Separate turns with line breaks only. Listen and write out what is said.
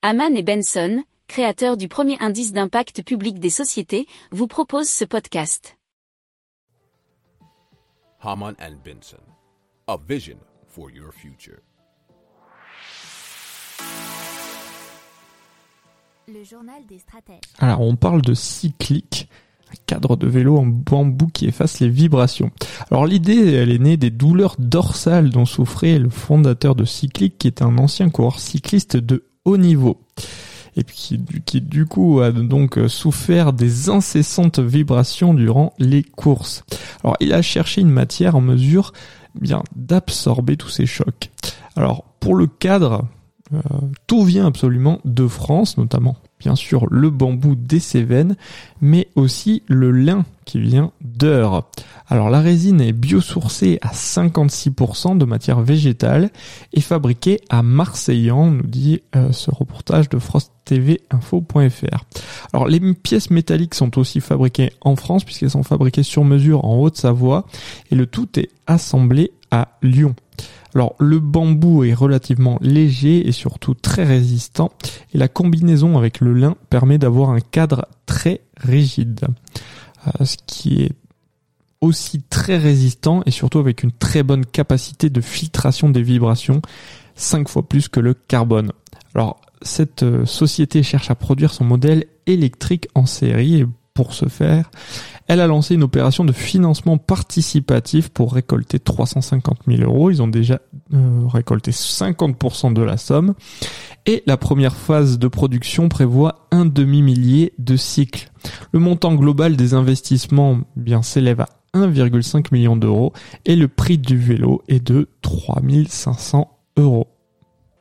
Haman et Benson, créateurs du premier indice d'impact public des sociétés, vous proposent ce podcast.
Haman and Benson, a vision for your future.
Le journal des stratèges.
Alors, on parle de cyclique, un cadre de vélo en bambou qui efface les vibrations. Alors, l'idée, elle est née des douleurs dorsales dont souffrait le fondateur de Cyclique, qui est un ancien coureur cycliste de niveau. Et qui, qui, du coup a donc souffert des incessantes vibrations durant les courses. Alors il a cherché une matière en mesure bien d'absorber tous ces chocs. Alors pour le cadre, euh, tout vient absolument de France, notamment bien sûr le bambou des Cévennes, mais aussi le lin qui vient d'Eure. Alors la résine est biosourcée à 56% de matière végétale et fabriquée à Marseillan, nous dit euh, ce reportage de Frost TV Info.fr. Alors les pièces métalliques sont aussi fabriquées en France puisqu'elles sont fabriquées sur mesure en Haute-Savoie et le tout est assemblé à Lyon. Alors le bambou est relativement léger et surtout très résistant et la combinaison avec le lin permet d'avoir un cadre très rigide. Euh, ce qui est aussi très résistant et surtout avec une très bonne capacité de filtration des vibrations, 5 fois plus que le carbone. Alors cette euh, société cherche à produire son modèle électrique en série et pour ce faire, elle a lancé une opération de financement participatif pour récolter 350 000 euros. Ils ont déjà euh, récolté 50% de la somme. Et la première phase de production prévoit un demi-millier de cycles. Le montant global des investissements eh bien s'élève à 1,5 million d'euros et le prix du vélo est de 3500 euros.